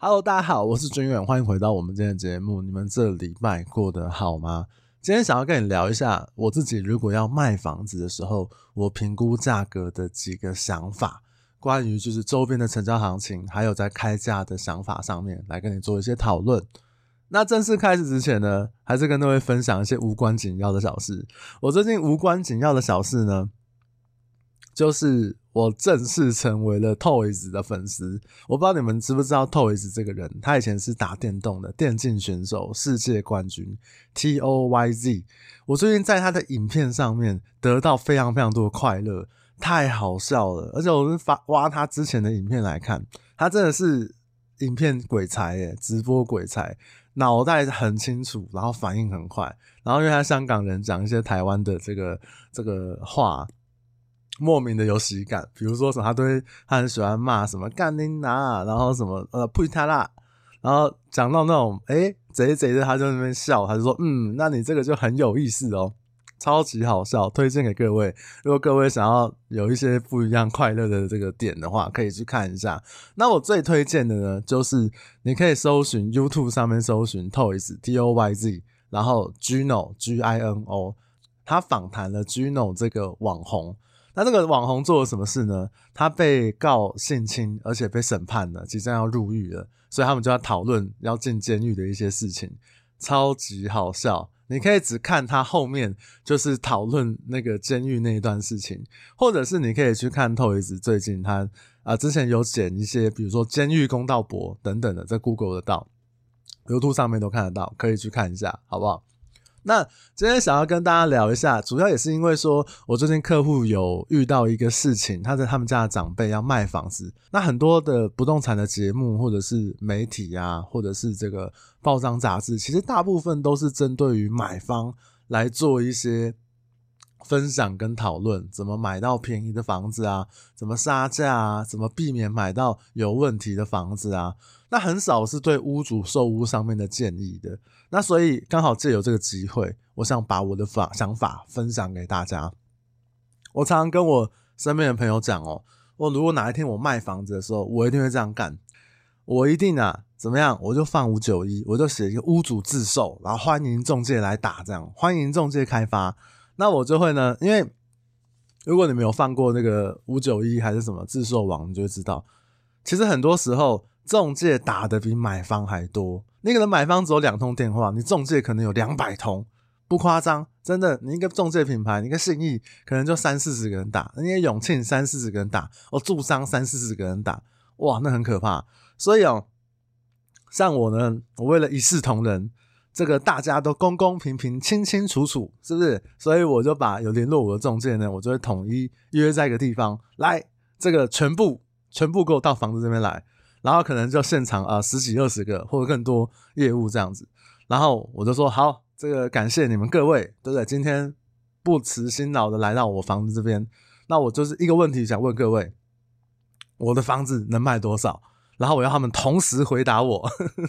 Hello，大家好，我是军远，欢迎回到我们今天的节目。你们这礼拜过得好吗？今天想要跟你聊一下，我自己如果要卖房子的时候，我评估价格的几个想法，关于就是周边的成交行情，还有在开价的想法上面来跟你做一些讨论。那正式开始之前呢，还是跟各位分享一些无关紧要的小事。我最近无关紧要的小事呢，就是。我正式成为了 Toys 的粉丝。我不知道你们知不知道 Toys 这个人，他以前是打电动的电竞选手，世界冠军 T O Y Z。我最近在他的影片上面得到非常非常多的快乐，太好笑了。而且我是发挖他之前的影片来看，他真的是影片鬼才耶，直播鬼才，脑袋很清楚，然后反应很快。然后因为他香港人，讲一些台湾的这个这个话。莫名的有喜感，比如说什么，他都会，他很喜欢骂什么干你拿，然后什么呃呸他啦，然后讲到那种诶贼贼的，他就在那边笑，他就说嗯，那你这个就很有意思哦，超级好笑，推荐给各位。如果各位想要有一些不一样快乐的这个点的话，可以去看一下。那我最推荐的呢，就是你可以搜寻 YouTube 上面搜寻 Toys T O Y Z，然后 Gino G I N O，他访谈了 Gino 这个网红。那这个网红做了什么事呢？他被告性侵，而且被审判了，即将要入狱了，所以他们就要讨论要进监狱的一些事情，超级好笑。你可以只看他后面就是讨论那个监狱那一段事情，或者是你可以去看 Toys 最近他啊、之前有剪一些，比如说监狱公道博等等的，在 Google 得到，YouTube 上面都看得到，可以去看一下，好不好？那今天想要跟大家聊一下，主要也是因为说，我最近客户有遇到一个事情，他在他们家的长辈要卖房子，那很多的不动产的节目或者是媒体啊，或者是这个报章杂志，其实大部分都是针对于买方来做一些分享跟讨论，怎么买到便宜的房子啊，怎么杀价啊，怎么避免买到有问题的房子啊。那很少是对屋主售屋上面的建议的，那所以刚好借由这个机会，我想把我的法想法分享给大家。我常常跟我身边的朋友讲哦，我如果哪一天我卖房子的时候，我一定会这样干，我一定啊怎么样，我就放五九一，我就写一个屋主自售，然后欢迎中介来打这样，欢迎中介开发。那我就会呢，因为如果你没有放过那个五九一还是什么自售网，你就会知道，其实很多时候。中介打的比买方还多，你可能买方只有两通电话，你中介可能有两百通，不夸张，真的。你一个中介品牌，你一个信义可能就三四十个人打，你一个永庆三四十个人打，哦，住商三四十个人打，哇，那很可怕。所以哦，像我呢，我为了一视同仁，这个大家都公公平平、清清楚楚，是不是？所以我就把有联络我的中介呢，我就会统一约在一个地方来，这个全部全部给我到房子这边来。然后可能就现场啊、十几二十个或者更多业务这样子，然后我就说好，这个感谢你们各位，对不对？今天不辞辛劳的来到我房子这边，那我就是一个问题想问各位，我的房子能卖多少？然后我要他们同时回答我，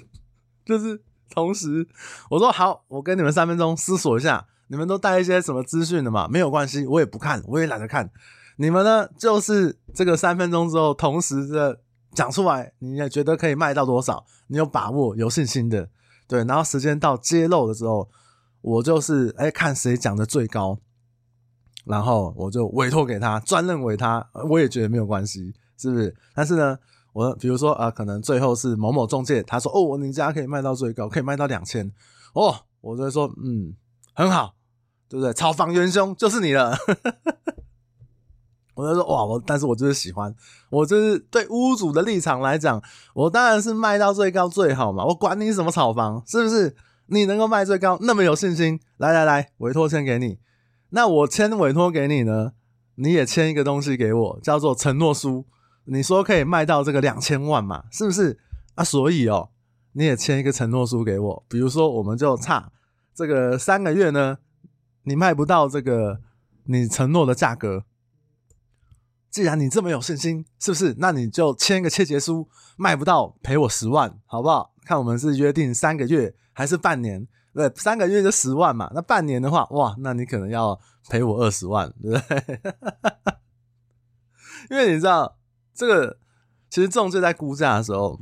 就是同时我说好，我跟你们三分钟思索一下，你们都带一些什么资讯的嘛？没有关系，我也不看，我也懒得看，你们呢就是这个三分钟之后同时的。讲出来，你也觉得可以卖到多少？你有把握、有信心的，对。然后时间到揭露的时候，我就是哎、看谁讲的最高，然后我就委托给他，专任委他，我也觉得没有关系，是不是？但是呢，我比如说啊、可能最后是某某中介，他说哦，你家可以卖到最高，可以卖到两千，哦，我就会说嗯，很好，对不对？炒房元凶就是你了。我就说哇，我但是我就是喜欢，我就是对屋主的立场来讲，我当然是卖到最高最好嘛，我管你什么炒房，是不是？你能够卖最高，那么有信心，来来来，委托签给你。那我签委托给你呢，你也签一个东西给我，叫做承诺书。你说可以卖到这个两千万嘛，是不是？啊，所以哦，你也签一个承诺书给我。比如说，我们就差这个三个月呢，你卖不到这个你承诺的价格。既然你这么有信心，是不是？那你就签个切结书，卖不到赔我十万，好不好？看我们是约定三个月还是半年？对，三个月就十万嘛。那半年的话，哇，那你可能要赔我二十万，对不对？因为你知道，这个其实仲介在估价的时候，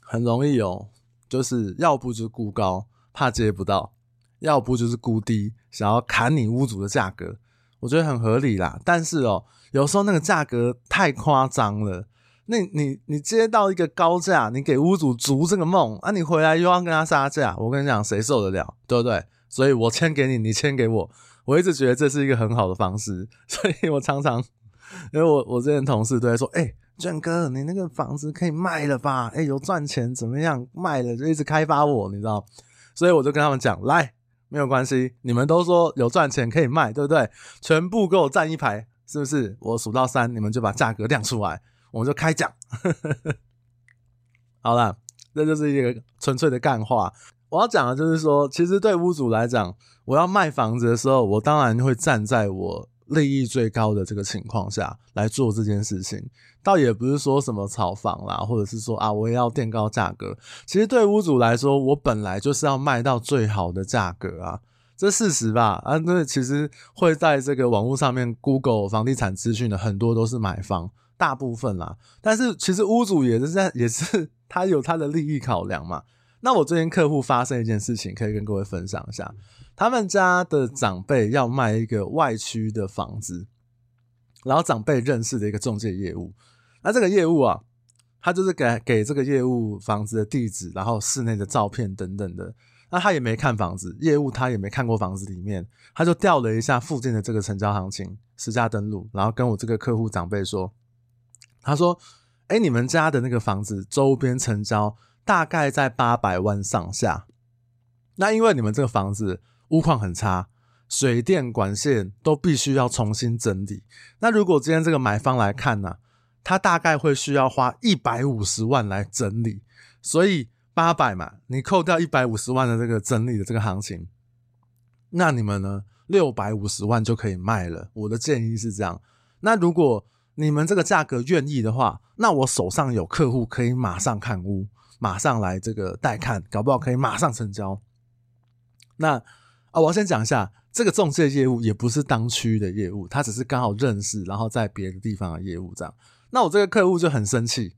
很容易哦，就是要不就是估高，怕接不到；要不就是估低，想要砍你屋主的价格。我觉得很合理啦，但是哦，有时候那个价格太夸张了。那你你，接到一个高价，你给屋主筑这个梦啊，你回来又要跟他杀价，我跟你讲，谁受得了？对不对？所以我签给你，你签给我。我一直觉得这是一个很好的方式，所以我常常，因为我我之前同事都在说，哎、欸，卷哥，你那个房子可以卖了吧？哎、有赚钱怎么样？卖了就一直开发我，你知道？所以我就跟他们讲，来，没有关系，你们都说有赚钱可以卖，对不对？全部给我站一排，是不是？我数到三，你们就把价格亮出来，我们就开讲。好了，这就是一个纯粹的干话。我要讲的就是说，其实对屋主来讲，我要卖房子的时候，我当然会站在我利益最高的这个情况下来做这件事情。倒也不是说什么炒房啦，或者是说啊，我也要垫高价格。其实对屋主来说，我本来就是要卖到最好的价格啊，这事实吧。啊，那其实会在这个网络上面 Google 房地产资讯的很多都是买方，大部分啦。但是其实屋主也是在，也是他有他的利益考量嘛。那我最近客户发生一件事情，可以跟各位分享一下。他们家的长辈要卖一个外区的房子，然后长辈认识的一个中介业务。那这个业务啊，他就是给给这个业务房子的地址，然后室内的照片等等的。那他也没看房子，业务他也没看过房子里面，他就调了一下附近的这个成交行情，实价登录，然后跟我这个客户长辈说，他说：“哎，你们家的那个房子周边成交。”大概在八百万上下，那因为你们这个房子屋况很差，水电管线都必须要重新整理。那如果今天这个买方来看呢、他大概会需要花一百五十万来整理，所以八百嘛，你扣掉一百五十万的这个整理的这个行情，那你们呢六百五十万就可以卖了。我的建议是这样，那如果你们这个价格愿意的话，那我手上有客户可以马上看屋。马上来这个带看，搞不好可以马上成交。那啊，我要先讲一下，这个中介业务也不是当区的业务，他只是刚好认识，然后在别的地方的业务这样。那我这个客户就很生气，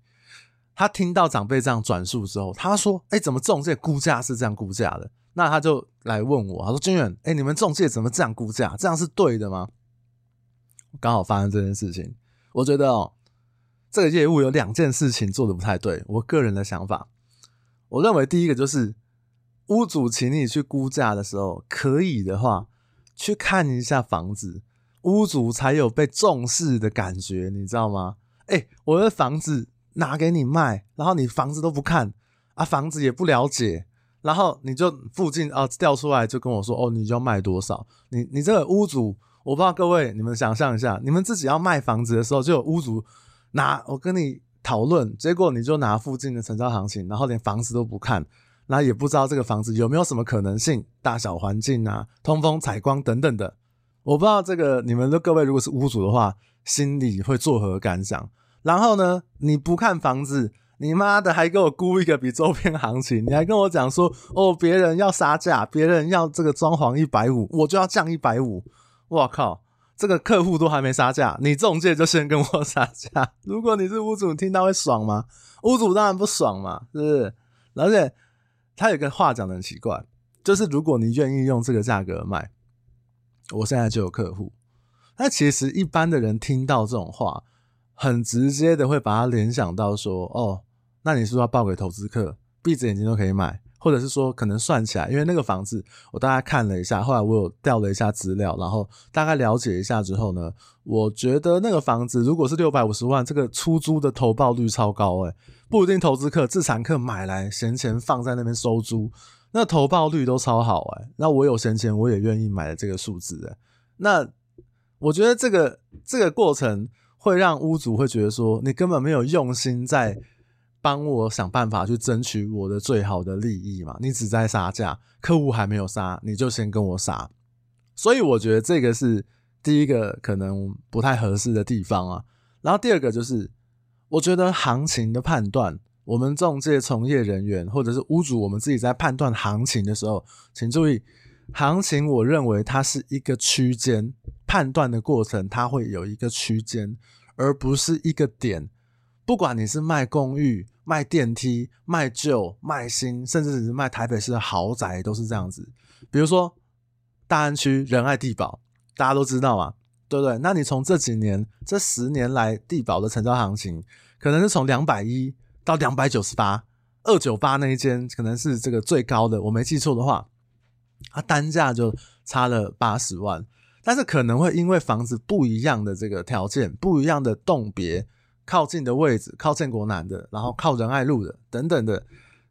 他听到长辈这样转述之后，他说：“哎，怎么中介估价是这样估价的？”那他就来问我，他说：“军远，哎，你们中介怎么这样估价？这样是对的吗？”刚好发生这件事情，我觉得哦，这个业务有两件事情做得不太对，我个人的想法。我认为第一个就是屋主请你去估价的时候，可以的话去看一下房子，屋主才有被重视的感觉，你知道吗？哎，我的房子拿给你卖，然后你房子都不看啊，房子也不了解，然后你就附近啊调出来就跟我说哦，你要卖多少？你你这个屋主，我不知道各位你们想象一下，你们自己要卖房子的时候，就有屋主拿我跟你。讨论，结果你就拿附近的成交行情，然后连房子都不看，那也不知道这个房子有没有什么可能性，大小环境啊、通风采光等等的。我不知道这个你们的各位如果是屋主的话，心里会作何感想？然后呢，你不看房子，你妈的还给我估一个比周边行情，你还跟我讲说哦，别人要杀价，别人要这个装潢一百五，我就要降一百五，我靠！这个客户都还没杀价，你中介就先跟我杀价。如果你是屋主，听到会爽吗？屋主当然不爽嘛，是不是？而且他有个话讲的很奇怪，就是如果你愿意用这个价格卖，我现在就有客户。那其实一般的人听到这种话，很直接的会把它联想到说，哦，那你是不是要报给投资客，闭着眼睛都可以买？或者是说，可能算起来，因为那个房子我大概看了一下，后来我有调了一下资料，然后大概了解一下之后呢，我觉得那个房子如果是六百五十万，这个出租的投报率超高诶、不一定投资客、自产客买来闲钱放在那边收租，那投报率都超好诶、那我有闲钱，我也愿意买的这个数字诶，那我觉得这个这个过程会让屋主会觉得说，你根本没有用心在。帮我想办法去争取我的最好的利益嘛？你只在杀价，客户还没有杀，你就先跟我杀，所以我觉得这个是第一个可能不太合适的地方啊。然后第二个就是，我觉得行情的判断，我们中介从业人员或者是屋主，我们自己在判断行情的时候，请注意，行情我认为它是一个区间，判断的过程它会有一个区间，而不是一个点。不管你是卖公寓、卖电梯、卖旧、卖新，甚至只是卖台北市的豪宅，都是这样子。比如说大安区仁爱地堡，大家都知道嘛，对不对？那你从这几年、这十年来地堡的成交行情，可能是从两百一到两百九十八，二九八那一间可能是这个最高的，我没记错的话，它单价就差了八十万。但是可能会因为房子不一样的这个条件，不一样的栋别，靠近的位置，靠建国南的，然后靠仁爱路的等等的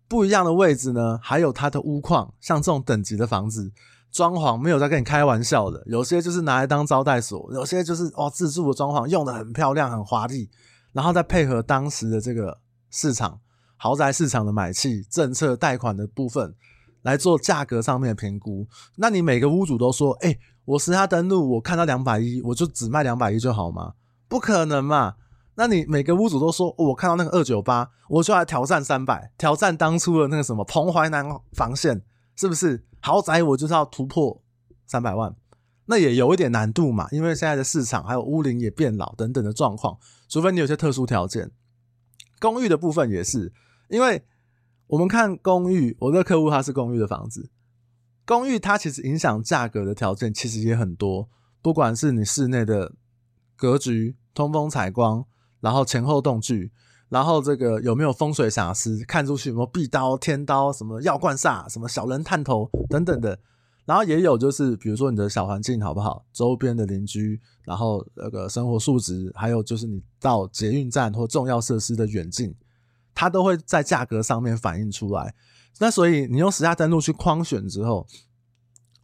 不一样的位置呢，还有它的屋况，像这种等级的房子，装潢没有在跟你开玩笑的，有些就是拿来当招待所，有些就是哦自住的装潢，用的很漂亮，很华丽，然后再配合当时的这个市场豪宅市场的买气政策贷款的部分来做价格上面的评估，那你每个屋主都说，哎、我实他登录，我看到两百一，我就只卖两百一就好吗？不可能嘛！那你每个屋主都说，我看到那个二九八，我就来挑战三百，挑战当初的那个什么彭淮南防线，是不是？豪宅我就是要突破三百万，那也有一点难度嘛，因为现在的市场还有屋龄也变老等等的状况，除非你有些特殊条件。公寓的部分也是，因为我们看公寓，我的客户他是公寓的房子。公寓它其实影响价格的条件其实也很多，不管是你室内的格局、通风采光，然后前后动距，然后这个有没有风水瑕疵，看出去有没有壁刀、天刀、什么药罐煞、什么小人探头等等的，然后也有就是比如说你的小环境好不好，周边的邻居，然后那个生活素质，还有就是你到捷运站或重要设施的远近，它都会在价格上面反映出来。那所以你用时价登录去框选之后，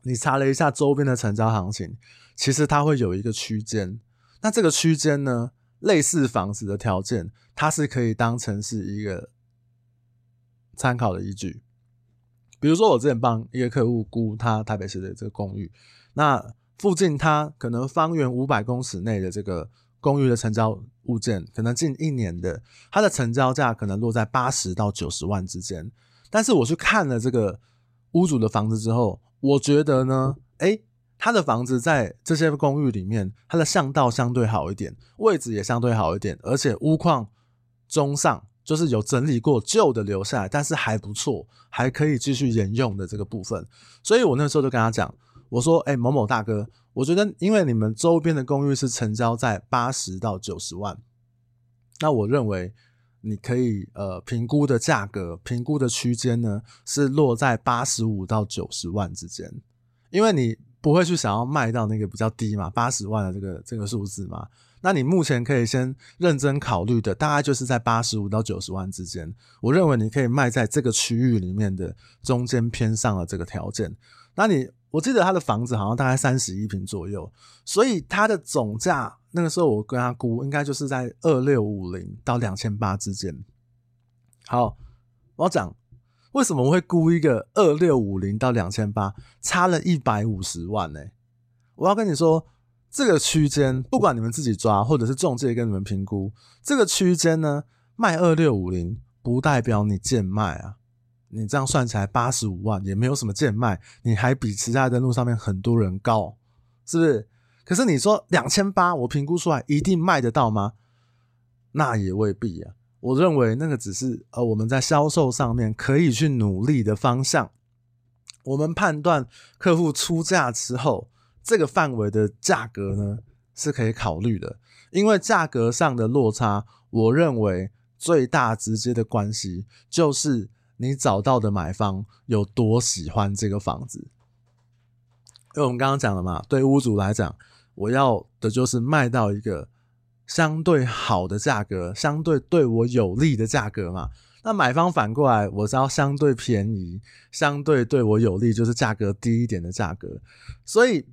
你查了一下周边的成交行情，其实它会有一个区间。那这个区间呢，类似房子的条件，它是可以当成是一个参考的依据。比如说我之前帮一个客户估他台北市的这个公寓，那附近他可能方圆五百公尺内的这个公寓的成交物件，可能近一年的，它的成交价可能落在八十到九十万之间。但是我去看了这个屋主的房子之后，我觉得呢，诶，他的房子在这些公寓里面，它的巷道相对好一点，位置也相对好一点，而且屋况中上，就是有整理过旧的留下来，但是还不错，还可以继续沿用的这个部分。所以我那时候就跟他讲，我说，诶，某某大哥，我觉得因为你们周边的公寓是成交在八十到九十万，那我认为。你可以呃评估的价格，评估的区间呢是落在八十五到九十万之间，因为你不会去想要卖到那个比较低嘛，八十万的这个这个数字嘛。那你目前可以先认真考虑的，大概就是在八十五到九十万之间。我认为你可以卖在这个区域里面的中间偏上的这个条件。那你我记得他的房子好像大概三十一平左右，所以它的总价。那个时候我跟他估，应该就是在二六五零到两千八之间。好，我要讲为什么我会估一个二六五零到两千八，差了一百五十万呢？我要跟你说，这个区间不管你们自己抓，或者是中介跟你们评估，这个区间呢，卖二六五零不代表你贱卖啊。你这样算起来八十五万也没有什么贱卖，你还比其他登录上面很多人高，是不是？可是你说两千八，我评估出来一定卖得到吗？那也未必啊。我认为那个只是呃我们在销售上面可以去努力的方向。我们判断客户出价之后，这个范围的价格呢是可以考虑的，因为价格上的落差，我认为最大直接的关系就是你找到的买方有多喜欢这个房子。因为我们刚刚讲了嘛，对屋主来讲。我要的就是卖到一个相对好的价格，相对对我有利的价格嘛。那买方反过来，我是要相对便宜，相对对我有利，就是价格低一点的价格。所以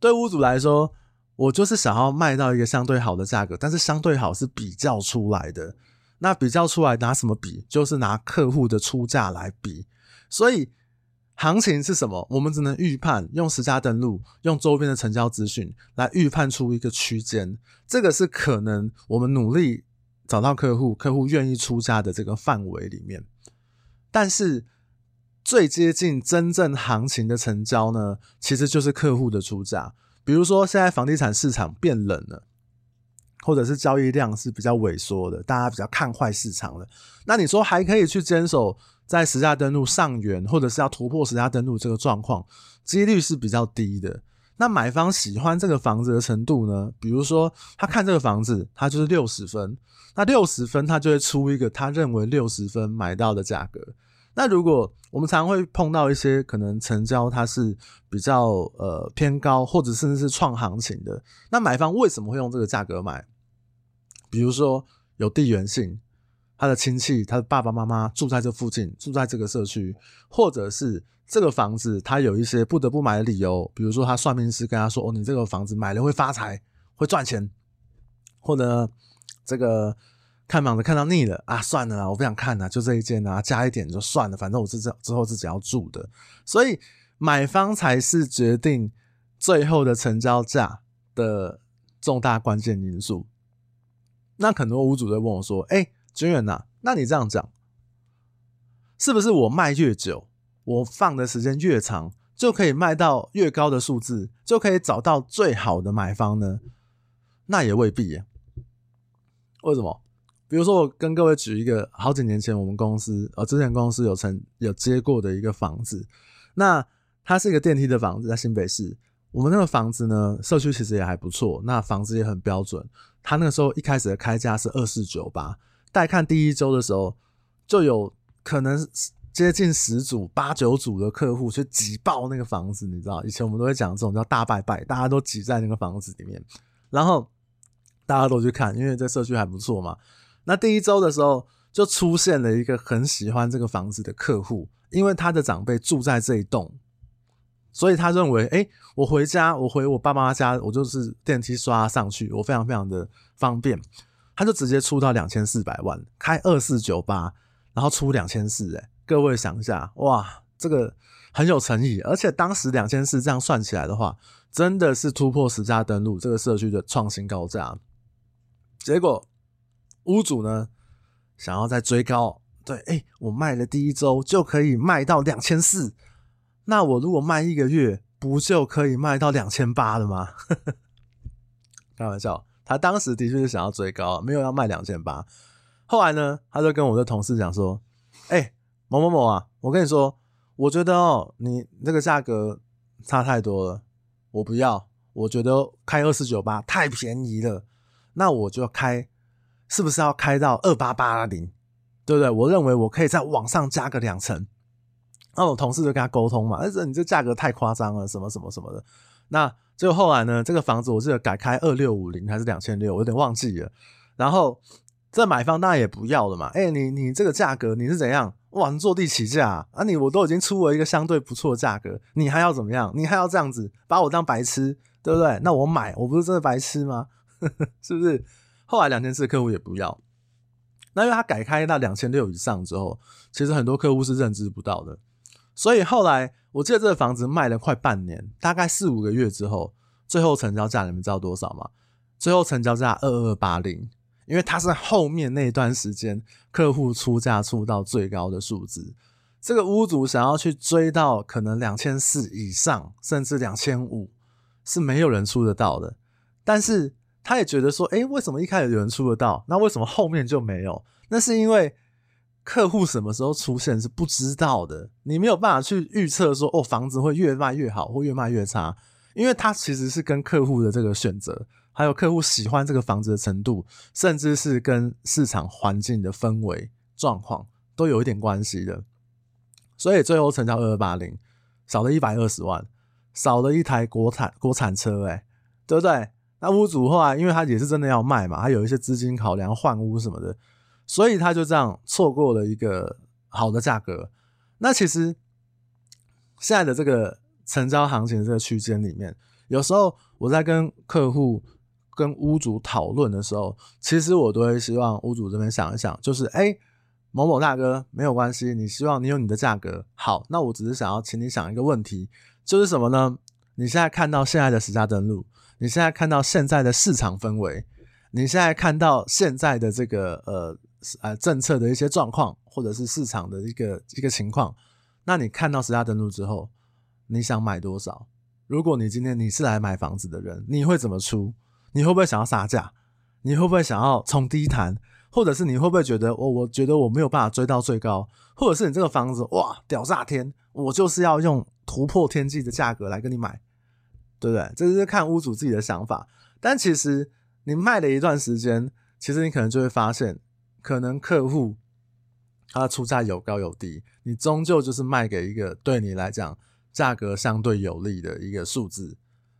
对屋主来说，我就是想要卖到一个相对好的价格，但是相对好是比较出来的。那比较出来拿什么比？就是拿客户的出价来比。所以。行情是什么？我们只能预判，用实价登录，用周边的成交资讯来预判出一个区间。这个是可能我们努力找到客户，客户愿意出价的这个范围里面。但是最接近真正行情的成交呢，其实就是客户的出价。比如说现在房地产市场变冷了，或者是交易量是比较萎缩的，大家比较看坏市场了，那你说还可以去坚守在实价登录上缘，或者是要突破实价登录这个状况，几率是比较低的。那买方喜欢这个房子的程度呢？比如说他看这个房子，他就是六十分，那六十分他就会出一个他认为六十分买到的价格。那如果我们常会碰到一些可能成交它是比较呃偏高，或者甚至是创行情的，那买方为什么会用这个价格买？比如说有地缘性，他的亲戚、他的爸爸妈妈住在这附近，住在这个社区，或者是这个房子他有一些不得不买的理由，比如说他算命师跟他说：“哦，你这个房子买了会发财，会赚钱。”或者这个。看房子看到腻了啊，算了啦，我不想看了，就这一间啊，加一点就算了，反正我是之之后自己要住的，所以买方才是决定最后的成交价的重大关键因素。那很多屋主都问我说：“哎、军远呐，那你这样讲，是不是我卖越久，我放的时间越长，就可以卖到越高的数字，就可以找到最好的买方呢？”那也未必耶。为什么？比如说，我跟各位举一个好几年前我们公司呃，之前公司有曾有接过的一个房子，那它是一个电梯的房子，在新北市。我们那个房子呢，社区其实也还不错，那房子也很标准。它那个时候一开始的开价是二四九八，带看第一周的时候，就有可能接近十组、八九组的客户去挤爆那个房子，你知道？以前我们都会讲这种叫大拜拜，大家都挤在那个房子里面，然后大家都去看，因为这社区还不错嘛。那第一周的时候，就出现了一个很喜欢这个房子的客户，因为他的长辈住在这一栋，所以他认为，哎，我回家，我回我爸妈家，我就是电梯刷上去，我非常非常的方便，他就直接出到两千四百万，开二四九八，然后出两千四，哎，各位想一下，哇，这个很有诚意，而且当时两千四这样算起来的话，真的是突破实价登录这个社区的创新高价，结果。屋主呢，想要再追高，对，哎、我卖了第一周就可以卖到两千四，那我如果卖一个月，不就可以卖到两千八了吗？开玩笑，他当时的确是想要追高，没有要卖两千八。后来呢，他就跟我的同事讲说：“哎、某某某啊，我跟你说，我觉得哦，你这个价格差太多了，我不要，我觉得开二四九八太便宜了，那我就开。”是不是要开到二八八零？对不对？我认为我可以再往上加个两成。那我同事就跟他沟通嘛，但是你这价格太夸张了，什么什么什么的。那结果后来呢，这个房子我记得改开二六五零还是两千六，我有点忘记了。然后这买方当然也不要了嘛。哎、你你这个价格你是怎样？哇，你坐地起价啊！你我都已经出了一个相对不错的价格，你还要怎么样？你还要这样子把我当白痴，对不对？那我买，我不是真的白痴吗？是不是？后来两千四客户也不要，那因为他改开到两千六以上之后，其实很多客户是认知不到的，所以后来我记得这个房子卖了快半年，大概四五个月之后，最后成交价你们知道多少吗？最后成交价二二八零，因为它是后面那段时间客户出价出到最高的数字，这个屋主想要去追到可能两千四以上，甚至两千五，是没有人出得到的，但是。他也觉得说，诶，为什么一开始有人出得到，那为什么后面就没有？那是因为客户什么时候出现是不知道的，你没有办法去预测说，哦，房子会越卖越好或越卖越差，因为它其实是跟客户的这个选择，还有客户喜欢这个房子的程度，甚至是跟市场环境的氛围状况都有一点关系的。所以最后成交二二八零，少了一百二十万，少了一台国产国产车，诶，对不对？那屋主后来，因为他也是真的要卖嘛，他有一些资金考量换屋什么的，所以他就这样错过了一个好的价格。那其实现在的这个成交行情这个区间里面，有时候我在跟客户、跟屋主讨论的时候，其实我都会希望屋主这边想一想，就是哎，某某大哥没有关系，你希望你有你的价格好，那我只是想要请你想一个问题，就是什么呢？你现在看到现在的实价登录。你现在看到现在的市场氛围，你现在看到现在的这个呃呃政策的一些状况，或者是市场的一个一个情况，那你看到实价登录之后，你想买多少？如果你今天你是来买房子的人，你会怎么出？你会不会想要杀价？你会不会想要从低谈？或者是你会不会觉得我、我觉得我没有办法追到最高？或者是你这个房子哇屌炸天，我就是要用突破天际的价格来跟你买，对不对？这是看屋主自己的想法。但其实你卖了一段时间，其实你可能就会发现，可能客户他出价有高有低，你终究就是卖给一个对你来讲价格相对有利的一个数字。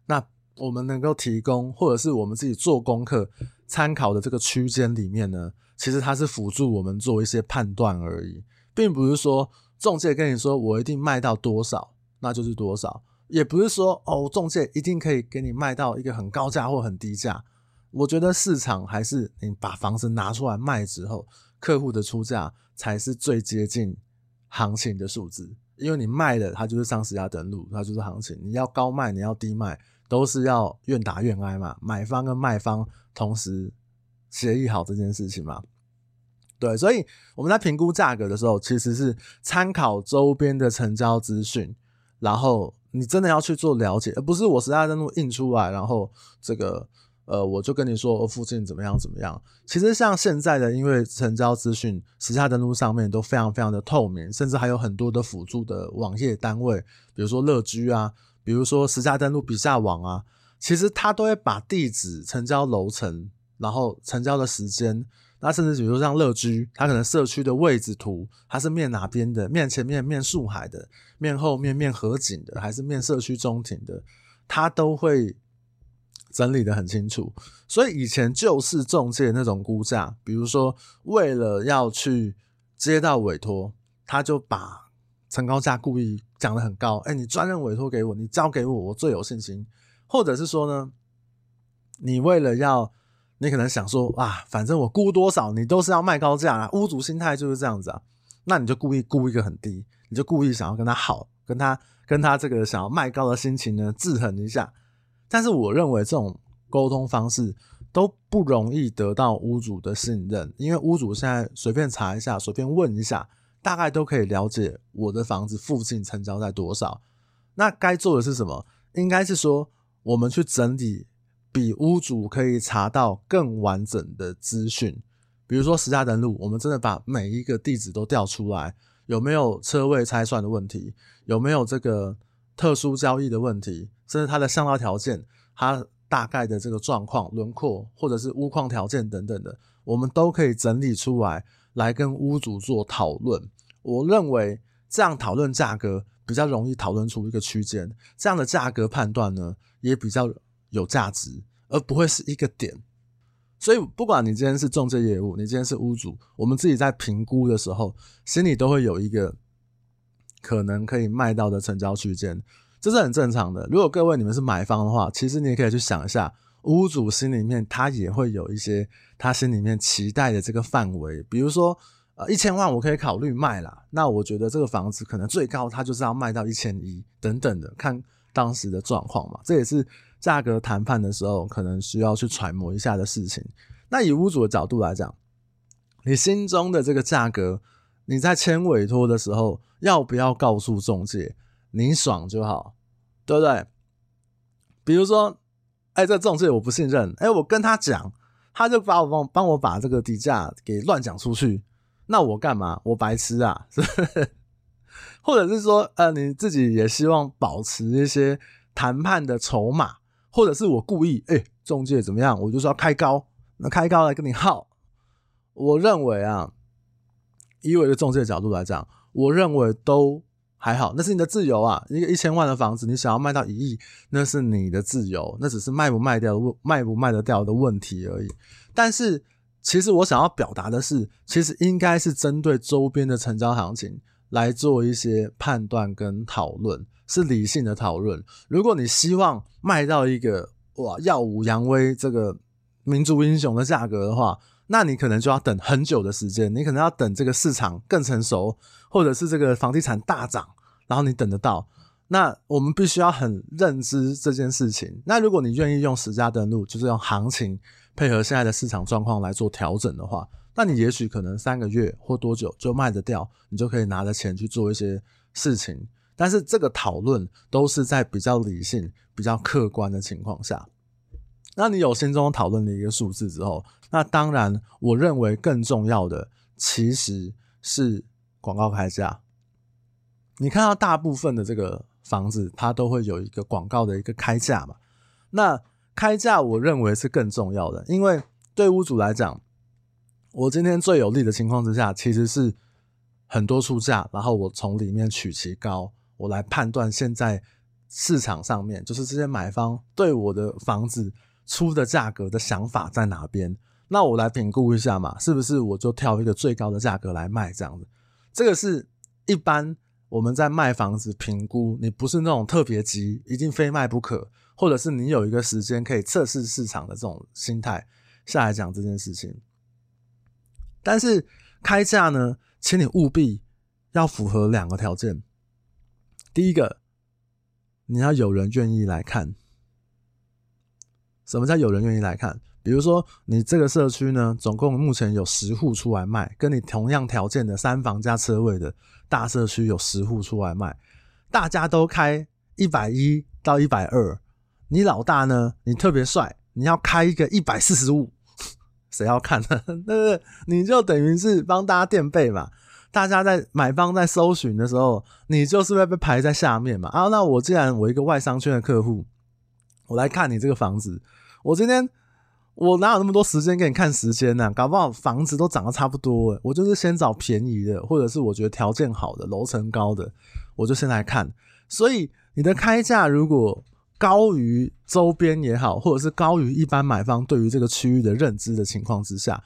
那我们能够提供，或者是我们自己做功课参考的这个区间里面呢，其实它是辅助我们做一些判断而已，并不是说中介跟你说我一定卖到多少，那就是多少，也不是说哦中介一定可以给你卖到一个很高价或很低价。我觉得市场还是你把房子拿出来卖之后，客户的出价才是最接近行情的数字，因为你卖的它就是上实价登录，它就是行情，你要高卖，你要低卖。都是要愿打愿挨嘛，买方跟卖方同时协议好这件事情嘛。对，所以我们在评估价格的时候，其实是参考周边的成交资讯，然后你真的要去做了解，而不是我实在登录印出来，然后这个呃我就跟你说附近怎么样怎么样。其实像现在的，因为成交资讯实价登录上面都非常非常的透明，甚至还有很多的辅助的网页单位，比如说乐居啊。比如说实价登录、比价网啊，其实它都会把地址、成交楼层，然后成交的时间，那甚至比如说像乐居，它可能社区的位置图，它是面哪边的？面前面面树海的，面后面面河景的，还是面社区中庭的？它都会整理的很清楚。所以以前就是中介那种估价，比如说为了要去接到委托，他就把。成交价故意讲得很高，哎、你专任委托给我，你交给我，我最有信心。或者是说呢，你为了要，你可能想说，啊，反正我估多少，你都是要卖高价啊。屋主心态就是这样子啊，那你就故意估一个很低，你就故意想要跟他好，跟他跟他这个想要卖高的心情呢制衡一下。但是我认为这种沟通方式都不容易得到屋主的信任，因为屋主现在随便查一下，随便问一下。大概都可以了解我的房子附近成交在多少，那该做的是什么？应该是说，我们去整理比屋主可以查到更完整的资讯，比如说实价登录，我们真的把每一个地址都调出来，有没有车位拆算的问题，有没有这个特殊交易的问题，甚至它的巷道条件，它大概的这个状况、轮廓，或者是屋况条件等等的，我们都可以整理出来。来跟屋主做讨论，我认为这样讨论价格比较容易讨论出一个区间，这样的价格判断呢也比较有价值，而不会是一个点。所以不管你今天是中介业务，你今天是屋主，我们自己在评估的时候，心里都会有一个可能可以卖到的成交区间，这是很正常的。如果各位你们是买方的话，其实你也可以去想一下。屋主心里面，他也会有一些他心里面期待的这个范围，比如说，呃，一千万我可以考虑卖啦。那我觉得这个房子可能最高，他就是要卖到一千一等等的，看当时的状况嘛。这也是价格谈判的时候可能需要去揣摩一下的事情。那以屋主的角度来讲，你心中的这个价格，你在签委托的时候要不要告诉中介？你爽就好，对不对？比如说。哎，这中介我不信任。哎，我跟他讲，他就把我帮帮我把这个底价给乱讲出去。那我干嘛？我白痴啊？是不是？或者是说，呃，你自己也希望保持一些谈判的筹码，或者是我故意，哎，中介怎么样？我就说要开高，那开高来跟你耗。我认为啊，以我一个仲介角度来讲，我认为都。还好，那是你的自由啊！一个一千万的房子，你想要卖到一亿，那是你的自由，那只是卖不卖掉、卖不卖得掉的问题而已。但是，其实我想要表达的是，其实应该是针对周边的成交行情来做一些判断跟讨论，是理性的讨论。如果你希望卖到一个哇耀武扬威、这个民族英雄的价格的话，那你可能就要等很久的时间，你可能要等这个市场更成熟，或者是这个房地产大涨，然后你等得到。那我们必须要很认知这件事情。那如果你愿意用实价登录，就是用行情配合现在的市场状况来做调整的话，那你也许可能三个月或多久就卖得掉，你就可以拿着钱去做一些事情。但是这个讨论都是在比较理性、比较客观的情况下。那你有心中讨论的一个数字之后，那当然，我认为更重要的其实是广告开价。你看到大部分的这个房子，它都会有一个广告的一个开价嘛？那开价，我认为是更重要的，因为对屋主来讲，我今天最有利的情况之下，其实是很多出价，然后我从里面取其高，我来判断现在市场上面就是这些买方对我的房子出的价格的想法在哪边，那我来评估一下嘛，是不是我就挑一个最高的价格来卖这样子？这个是一般。我们在卖房子评估，你不是那种特别急，一定非卖不可，或者是你有一个时间可以测试市场的这种心态下来讲这件事情。但是开价呢，请你务必要符合两个条件。第一个，你要有人愿意来看。什么叫有人愿意来看？比如说，你这个社区呢，总共目前有十户出来卖，跟你同样条件的三房加车位的大社区有十户出来卖，大家都开一百一到一百二，你老大呢，你特别帅，你要开一个一百四十五，谁要看呢？对不对？你就等于是帮大家垫背嘛。大家在买方在搜寻的时候，你就是会被排在下面嘛。啊，那我既然我一个外商圈的客户，我来看你这个房子，我今天。我哪有那么多时间给你看时间呢？搞不好房子都涨得差不多，我就是先找便宜的，或者是我觉得条件好的、楼层高的，我就先来看。所以你的开价如果高于周边也好，或者是高于一般买方对于这个区域的认知的情况之下，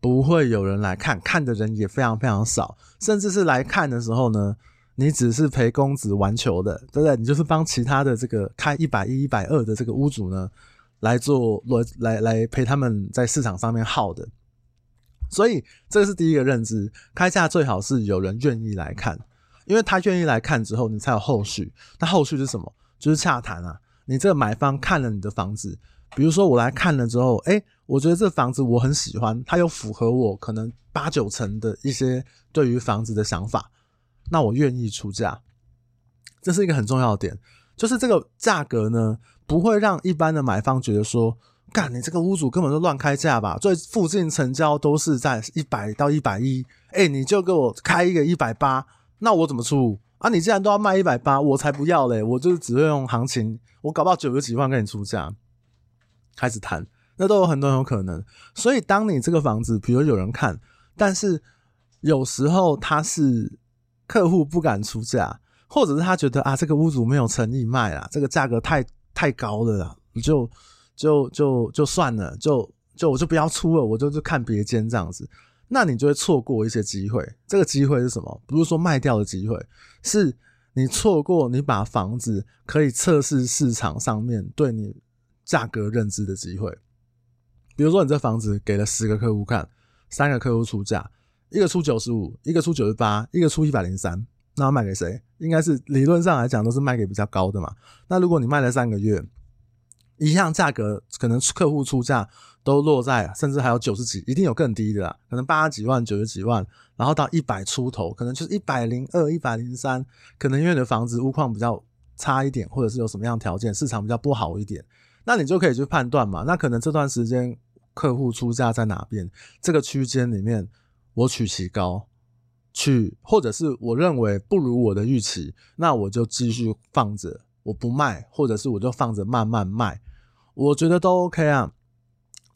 不会有人来看，看的人也非常非常少。甚至是来看的时候呢，你只是陪公子玩球的，对不对？你就是帮其他的这个开一百一、一百二的这个屋主呢。来做来来陪他们在市场上面耗的，所以这个是第一个认知。开价最好是有人愿意来看，因为他愿意来看之后，你才有后续。那后续是什么？就是洽谈啊。你这个买方看了你的房子，比如说我来看了之后，诶，我觉得这房子我很喜欢，它又符合我可能八九成的一些对于房子的想法，那我愿意出价。这是一个很重要的点，就是这个价格呢。不会让一般的买方觉得说，干你这个屋主根本就乱开价吧？最附近成交都是在一百到一百一，哎，你就给我开一个一百八，那我怎么出啊？你既然都要卖一百八，我才不要嘞！我就只会用行情，我搞不好九十几万跟你出价，开始谈，那都有很多很有可能。所以，当你这个房子，比如有人看，但是有时候他是客户不敢出价，或者是他觉得啊，这个屋主没有诚意卖啊，这个价格太。太高了啦，你就就就就算了，就就我就不要出了，我就就看别间这样子，那你就会错过一些机会。这个机会是什么？不是说卖掉的机会，是你错过你把房子可以测试市场上面对你价格认知的机会。比如说，你这房子给了十个客户看，三个客户出价，一个出九十五，一个出九十八，一个出一百零三。那要卖给谁？应该是理论上来讲都是卖给比较高的嘛。那如果你卖了三个月，一样价格，可能客户出价都落在，甚至还有九十几，一定有更低的啦，可能八十几万、九十几万，然后到一百出头，可能就是一百零二、一百零三，可能因为你的房子屋况比较差一点，或者是有什么样条件，市场比较不好一点，那你就可以去判断嘛。那可能这段时间客户出价在哪边，这个区间里面我取其高。去，或者是我认为不如我的预期，那我就继续放着，我不卖，或者是我就放着慢慢卖，我觉得都 OK 啊。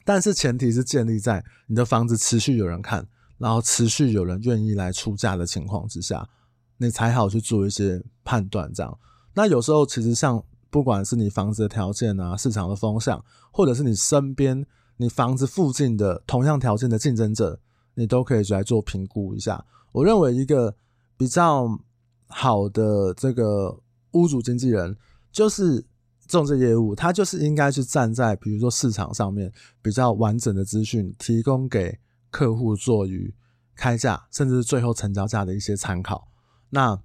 但是前提是建立在你的房子持续有人看，然后持续有人愿意来出价的情况之下，你才好去做一些判断。这样，那有时候其实像不管是你房子的条件啊，市场的风向，或者是你身边你房子附近的同样条件的竞争者，你都可以来做评估一下。我认为一个比较好的这个屋主经纪人，就是中介业务，他就是应该去站在比如说市场上面比较完整的资讯，提供给客户做于开价，甚至是最后成交价的一些参考。那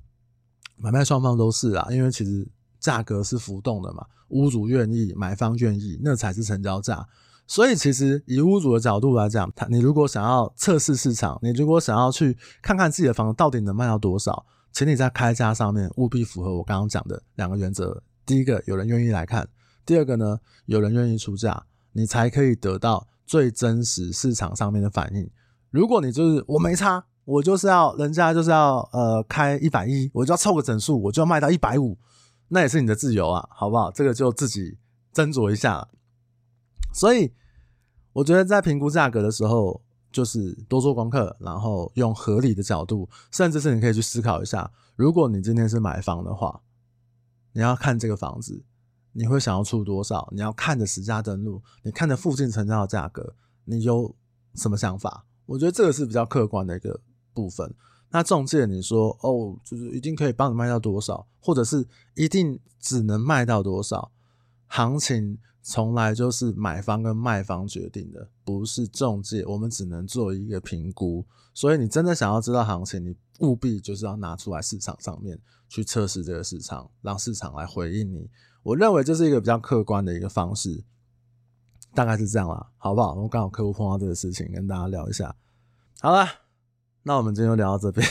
买卖双方都是啊，因为其实价格是浮动的嘛，屋主愿意，买方愿意，那才是成交价。所以，其实以屋主的角度来讲，他你如果想要测试市场，你如果想要去看看自己的房子到底能卖到多少，请你在开价上面务必符合我刚刚讲的两个原则：第一个，有人愿意来看；第二个呢，有人愿意出价。你才可以得到最真实市场上面的反应。如果你就是我没差，我就是要人家就是要呃开一百一，我就要凑个整数，我就要卖到一百五，那也是你的自由啊，好不好？这个就自己斟酌一下。所以我觉得在评估价格的时候，就是多做功课，然后用合理的角度，甚至是你可以去思考一下，如果你今天是买房的话，你要看这个房子，你会想要出多少？你要看着实价登录，你看着附近成交的价格，你有什么想法？我觉得这个是比较客观的一个部分。那中介你说哦，就是一定可以帮你卖到多少，或者是一定只能卖到多少？行情从来就是买方跟卖方决定的，不是中介。我们只能做一个评估。所以你真的想要知道行情，你务必就是要拿出来市场上面去测试这个市场，让市场来回应你。我认为这是一个比较客观的一个方式，大概是这样啦，好不好？我刚好客户碰到这个事情，跟大家聊一下。好了，那我们今天就聊到这边。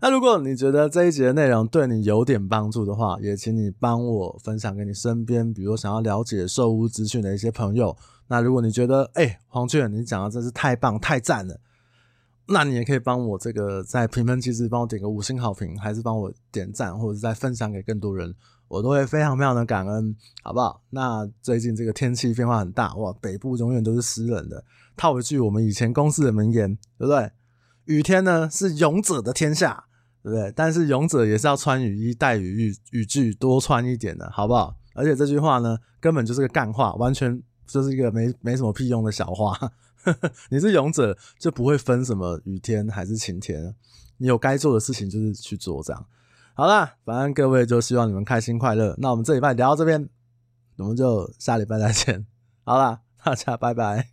那如果你觉得这一集的内容对你有点帮助的话，也请你帮我分享给你身边，比如想要了解售屋资讯的一些朋友。那如果你觉得，哎、黄俊，你讲的真是太棒、太赞了，那你也可以帮我这个在评分机制帮我点个五星好评，还是帮我点赞，或者是再分享给更多人，我都会非常非常的感恩，好不好？那最近这个天气变化很大，哇，北部永远都是湿冷的。套一句我们以前公司的名言，对不对？雨天呢是勇者的天下，对不对？但是勇者也是要穿雨衣、带雨雨雨具，多穿一点的，好不好？而且这句话呢，根本就是个干话，完全就是一个没没什么屁用的小话。你是勇者，就不会分什么雨天还是晴天，你有该做的事情就是去做，这样。好啦，反正各位就希望你们开心快乐。那我们这礼拜聊到这边，我们就下礼拜再见。好啦，大家拜拜。